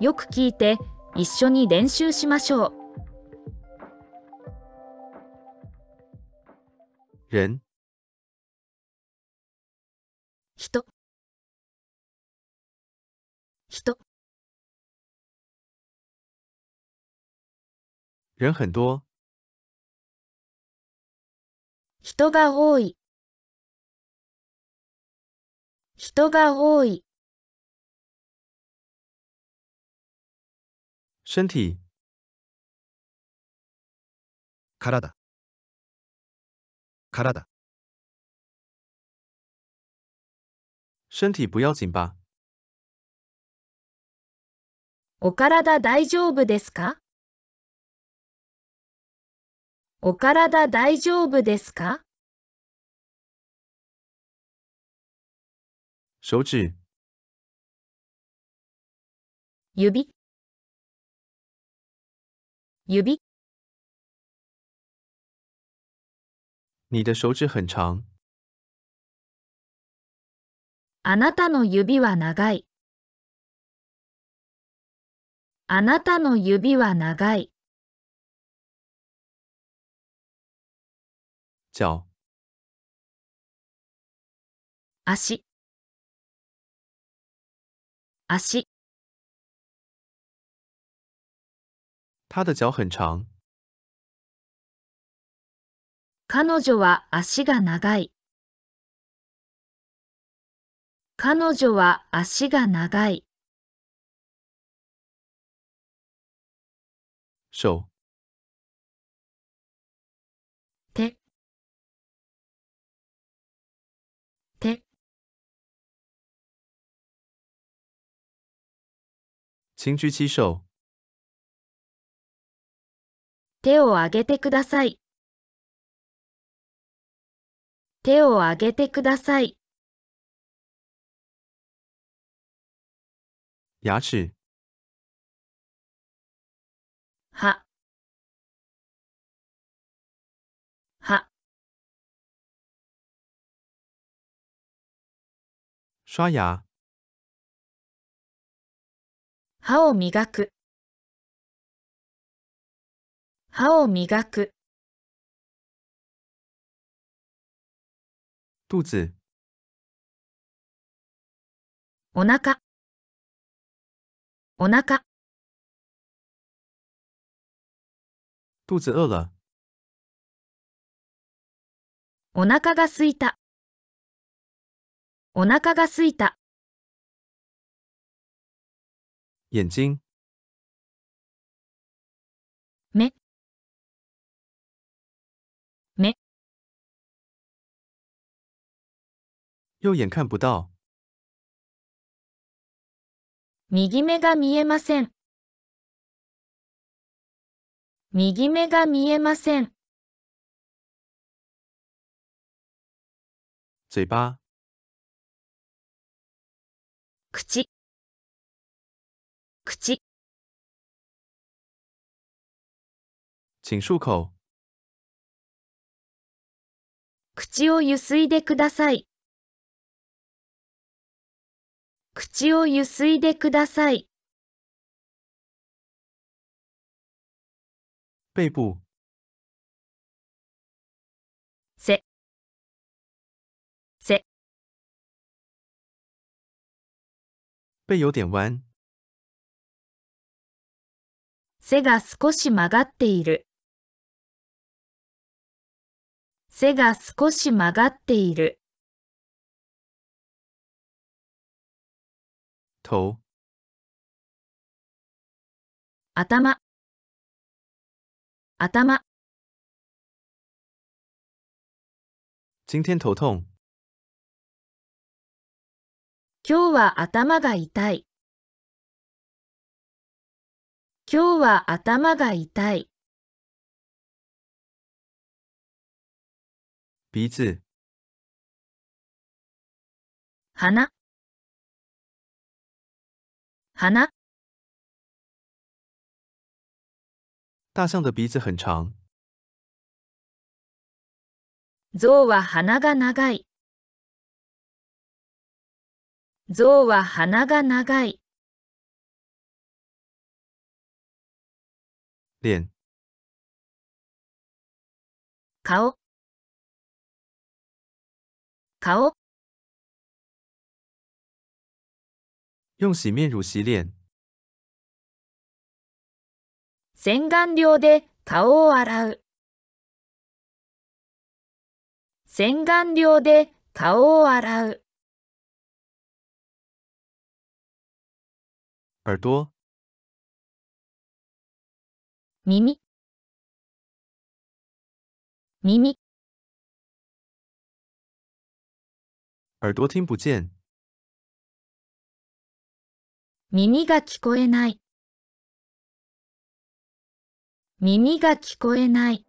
よく聞いて一緒に練習しましょう。人、人。人。人很多，人が多い。人が多い身体、体。体。身体不要紧吧？お体大丈夫ですか？お体大丈夫ですか？手指、指指。你的手指很长，あなたの指は長い。あなたの指は長い。脚、足。足他的脚很长，彼女は足が長い。彼女は足が長い。手、手手请举起手。手を挙げてください。手を挙げてください。牙齿、は、は、刷牙、歯を磨く。歯を磨く。肚子、お腹。お腹。肚子饿了，お腹が空いた。お腹が空いた。眼睛、右眼看不到，右目が見えません。右目が見えません。嘴巴、口。口。请漱口。口をゆすいでください。口をゆすいでください。背部、背。背。背有点弯，背が少し曲がっている。背が少し曲がっている。头、頭。頭。今天头痛，今日は頭が痛い。今日は頭が痛い。鼻子、鼻。鼻。大象的鼻子很长，象は鼻が長い。象は鼻が長い。脸、顔、顔、用洗面乳洗脸、洗顔料で顔を洗う。洗顔料で顔を洗う。耳朵、耳、耳、耳朵听不见、 耳が聞こえない。耳が聞こえない。